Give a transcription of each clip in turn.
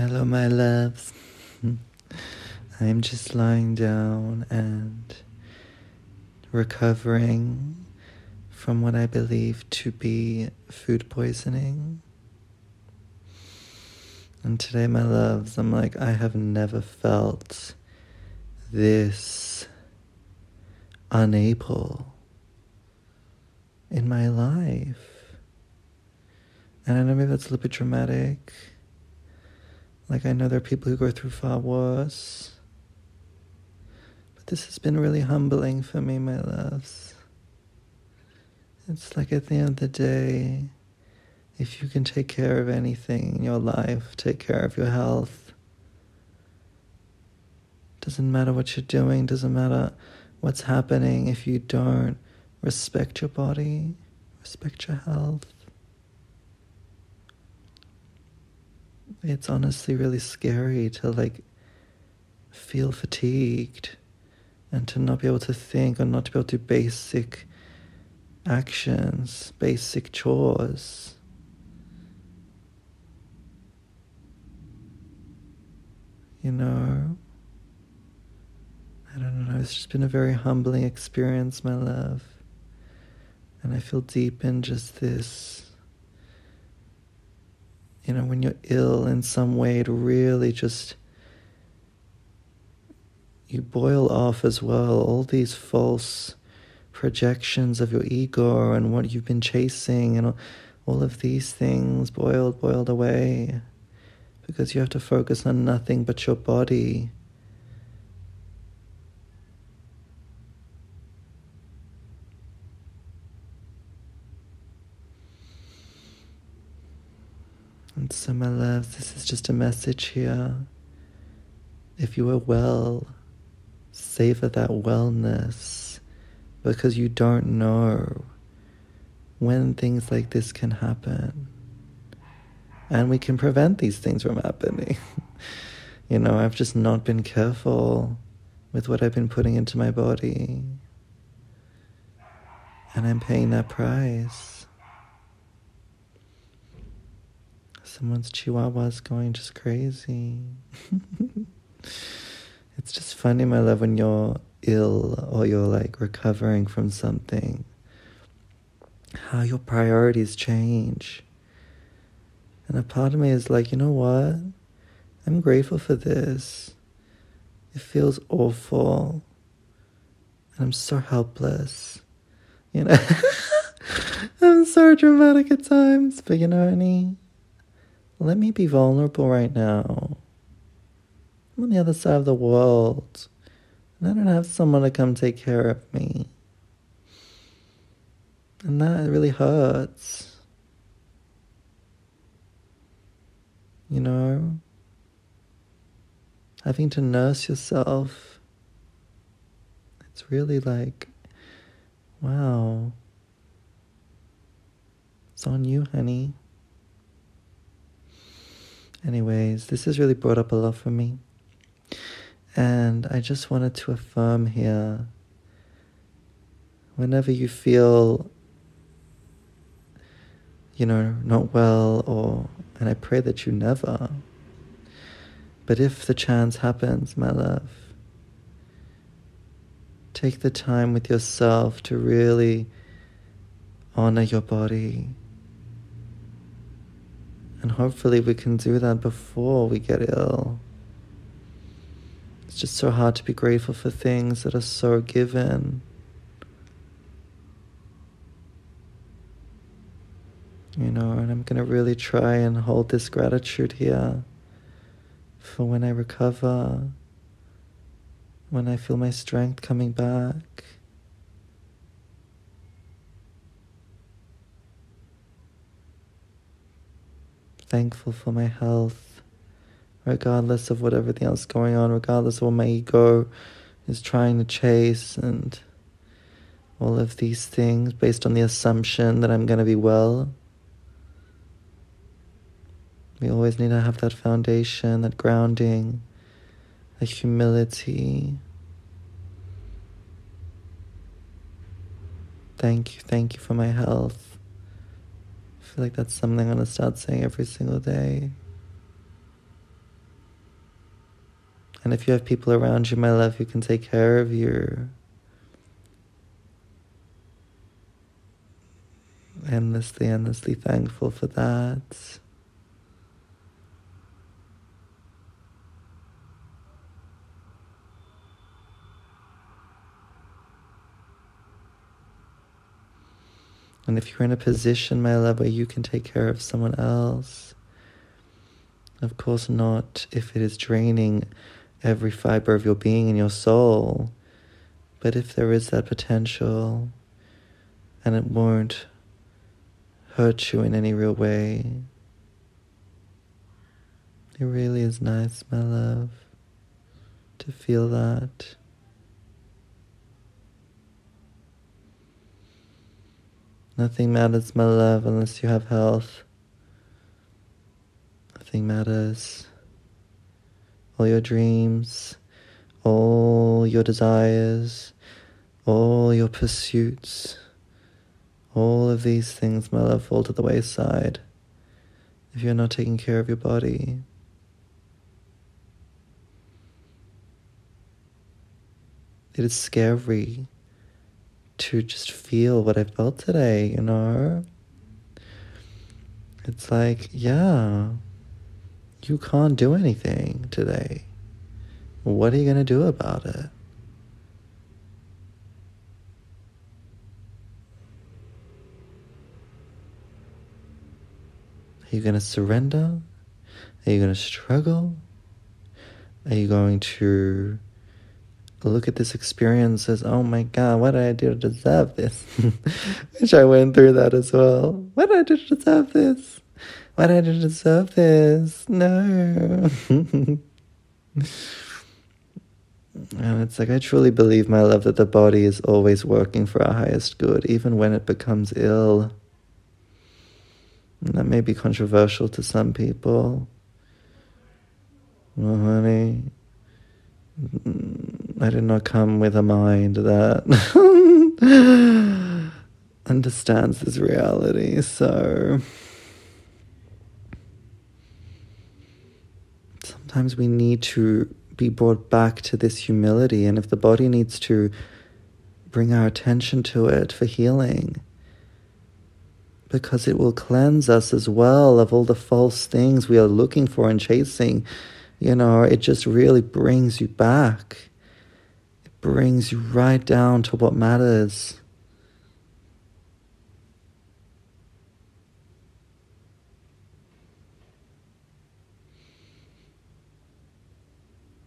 Hello, my loves. I'm just lying down and recovering from what I believe to be food poisoning. And today, my loves, I'm like, I have never felt this unable in my life. And I know maybe that's a little bit dramatic. Like, I know there are people who go through far worse. But this has been really humbling for me, my loves. It's like at the end of the day, if you can take care of anything in your life, take care of your health. Doesn't matter what you're doing, doesn't matter what's happening if you don't respect your body, respect your health. It's honestly really scary to like feel fatigued and to not be able to think or not to be able to do basic actions, basic chores. You know, I don't know, it's just been a very humbling experience, my love. And I feel deep in just this, you know, when you're ill in some way, to really just, you boil off as well all these false projections of your ego and what you've been chasing and all of these things boiled, boiled away because you have to focus on nothing but your body. And so, my loves, this is just a message here. If you are well, savor that wellness because you don't know when things like this can happen. And we can prevent these things from happening. you know, I've just not been careful with what I've been putting into my body. And I'm paying that price. Someone's chihuahua's going just crazy. it's just funny, my love, when you're ill or you're like recovering from something, how your priorities change. And a part of me is like, you know what? I'm grateful for this. It feels awful. And I'm so helpless. You know? I'm so dramatic at times, but you know, Annie, let me be vulnerable right now. I'm on the other side of the world. And I don't have someone to come take care of me. And that really hurts. you know, having to nurse yourself. It's really like, wow, it's on you, honey. Anyways, this has really brought up a lot for me. And I just wanted to affirm here whenever you feel, you know, not well or and I pray that you never. But if the chance happens, my love, take the time with yourself to really honor your body. And hopefully, we can do that before we get ill. It's just so hard to be grateful for things that are so given. you know, and I'm going to really try and hold this gratitude here for when I recover, when I feel my strength coming back. Thankful for my health, regardless of what everything else going on, regardless of what my ego is trying to chase, and all of these things based on the assumption that I'm going to be well. We always need to have that foundation, that grounding, that humility. Thank you, thank you for my health feel like that's something I'm going to start saying every single day. And if you have people around you, my love, who can take care of you endlessly, endlessly thankful for that. And if you're in a position, my love, where you can take care of someone else, of course not if it is draining every fiber of your being and your soul, but if there is that potential and it won't hurt you in any real way, it really is nice, my love, to feel that. Nothing matters, my love, unless you have health. Nothing matters. All your dreams, all your desires, all your pursuits, all of these things, my love, fall to the wayside if you're not taking care of your body. It is scary to just feel what I felt today, you know? It's like, yeah, you can't do anything today. What are you going to do about it? Are you going to surrender? Are you going to struggle? Are you going to look at this experience as, oh my God, what did I do to deserve this? Which I went through that as well. What did I do to deserve this? What did I do to deserve this? No. and it's like, I truly believe, my love, that the body is always working for our highest good, even when it becomes ill. And that may be controversial to some people. Well, honey, I did not come with a mind that understands this reality, so sometimes we need to be brought back to this humility, and if the body needs to bring our attention to it for healing, because it will cleanse us as well of all the false things we are looking for and chasing you know, it just really brings you back. Brings you right down to what matters.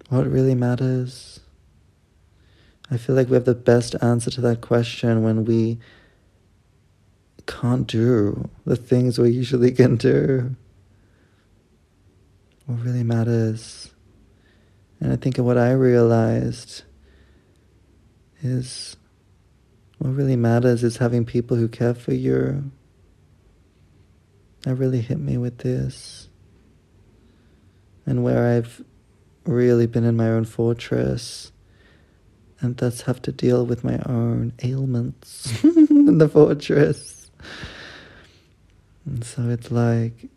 What really matters? I feel like we have the best answer to that question when we can't do the things we usually can do what really matters. And I think of what I realized is what really matters is having people who care for you. That really hit me with this. And where I've really been in my own fortress and thus have to deal with my own ailments in the fortress. And so it's like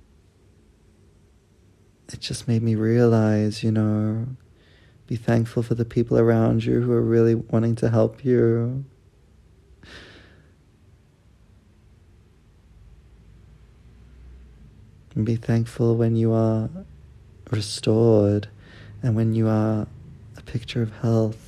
it just made me realize, you know, be thankful for the people around you who are really wanting to help you. And be thankful when you are restored and when you are a picture of health.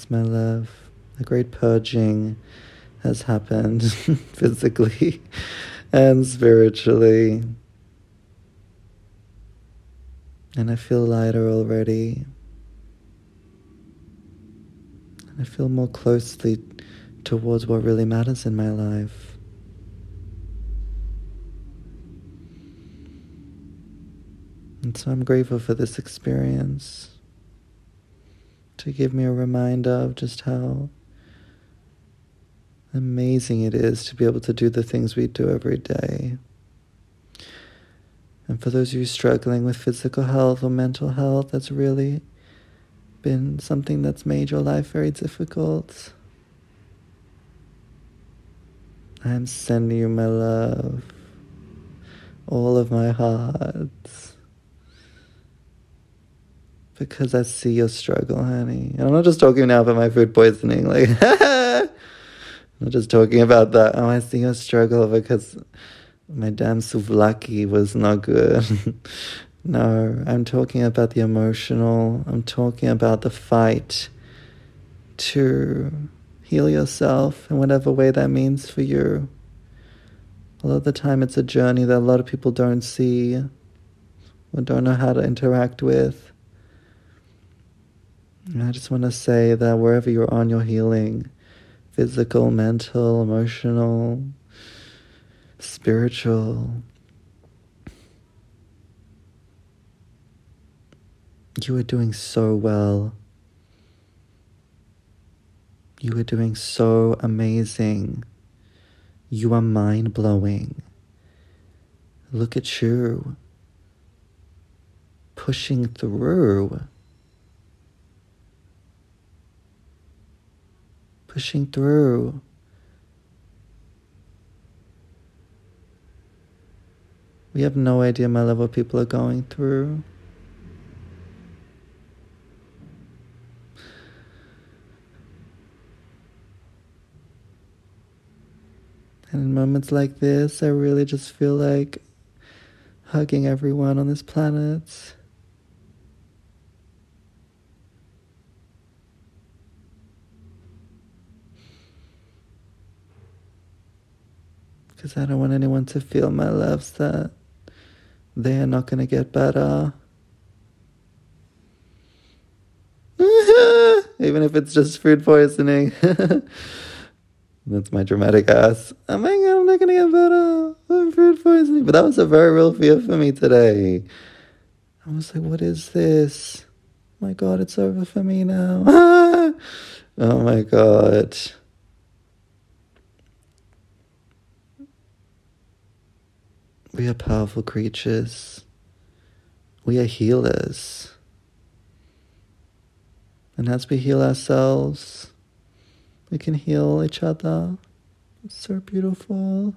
Yes, my love. A great purging has happened physically and spiritually. And I feel lighter already. And I feel more closely towards what really matters in my life. And so I'm grateful for this experience to give me a reminder of just how amazing it is to be able to do the things we do every day. And for those of you struggling with physical health or mental health, that's really been something that's made your life very difficult. I am sending you my love, all of my heart, because I see your struggle, honey. And I'm not just talking now about my food poisoning, like, I'm not just talking about that. Oh, I see your struggle because my damn souvlaki was not good. no, I'm talking about the emotional, I'm talking about the fight to heal yourself in whatever way that means for you. A lot of the time, it's a journey that a lot of people don't see or don't know how to interact with. And I just want to say that wherever you're on your healing, physical, mental, emotional, spiritual, you are doing so well. You are doing so amazing. You are mind blowing. Look at you pushing through. Pushing through. We have no idea, my love, what people are going through. And in moments like this, I really just feel like hugging everyone on this planet. Because I don't want anyone to feel my loves that they are not going to get better. Even if it's just food poisoning. That's my dramatic ass. Oh my god, I'm not gonna get better. I'm food poisoning. But that was a very real fear for me today. I was like, what is this? Oh my god, it's over for me now. oh my god. We are powerful creatures. We are healers. And as we heal ourselves, we can heal each other. It's so beautiful.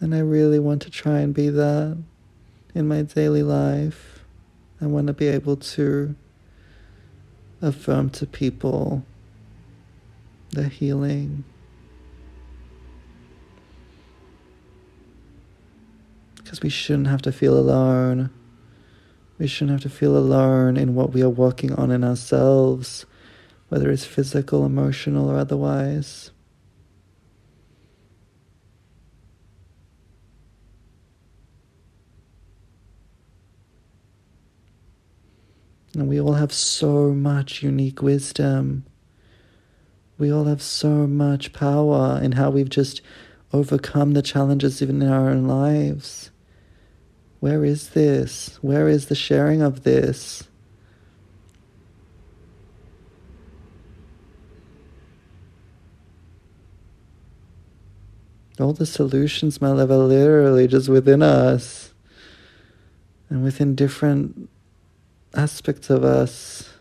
And I really want to try and be that in my daily life. I want to be able to affirm to people the healing. Because we shouldn't have to feel alone. We shouldn't have to feel alone in what we are working on in ourselves, whether it's physical, emotional, or otherwise. And we all have so much unique wisdom. We all have so much power in how we've just overcome the challenges even in our own lives. Where is this? Where is the sharing of this? All the solutions, my love, are literally just within us and within different aspects of us.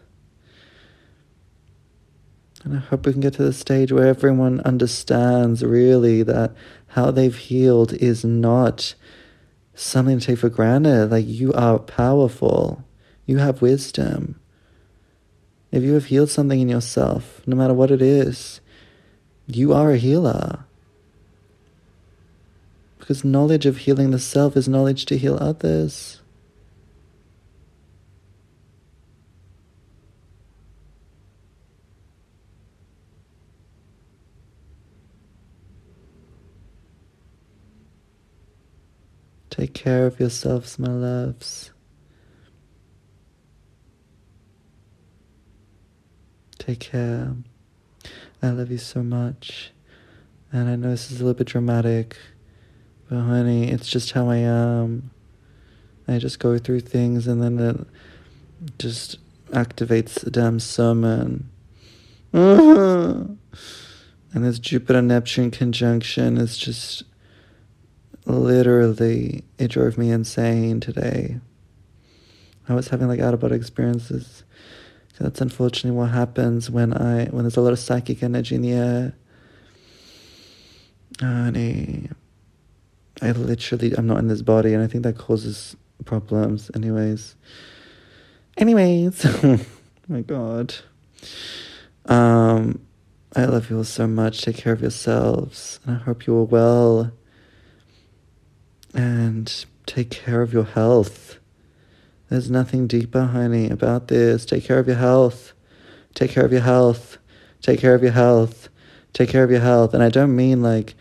And I hope we can get to the stage where everyone understands really that how they've healed is not something to take for granted. Like you are powerful, you have wisdom. If you have healed something in yourself, no matter what it is, you are a healer. Because knowledge of healing the self is knowledge to heal others. Take care of yourselves, my loves. Take care. I love you so much. And I know this is a little bit dramatic, but honey, it's just how I am. I just go through things and then it just activates the damn sermon. and this Jupiter Neptune conjunction is just literally, it drove me insane today. I was having like out of body experiences. That's unfortunately what happens when I when there's a lot of psychic energy in the air. And I literally I'm not in this body, and I think that causes problems. Anyways, anyways, my God. Um, I love you all so much. Take care of yourselves, and I hope you are well. And take care of your health. There's nothing deeper, honey, about this. Take care of your health. Take care of your health. Take care of your health. Take care of your health. And I don't mean like,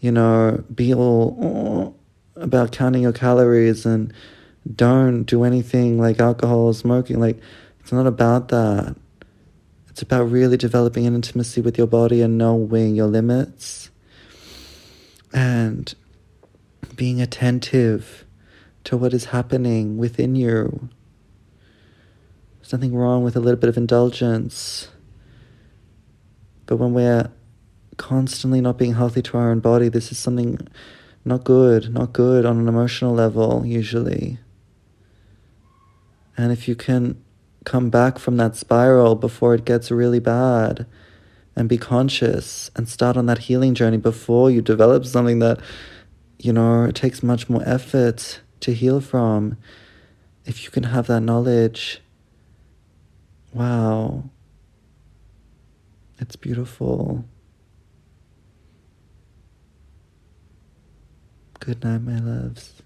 you know, be all oh, about counting your calories and don't do anything like alcohol or smoking. Like, it's not about that. It's about really developing an intimacy with your body and knowing your limits and being attentive to what is happening within you. There's nothing wrong with a little bit of indulgence. But when we're constantly not being healthy to our own body, this is something not good, not good on an emotional level, usually. And if you can come back from that spiral before it gets really bad and be conscious and start on that healing journey before you develop something that, you know, it takes much more effort to heal from. If you can have that knowledge, wow, it's beautiful. Good night, my loves.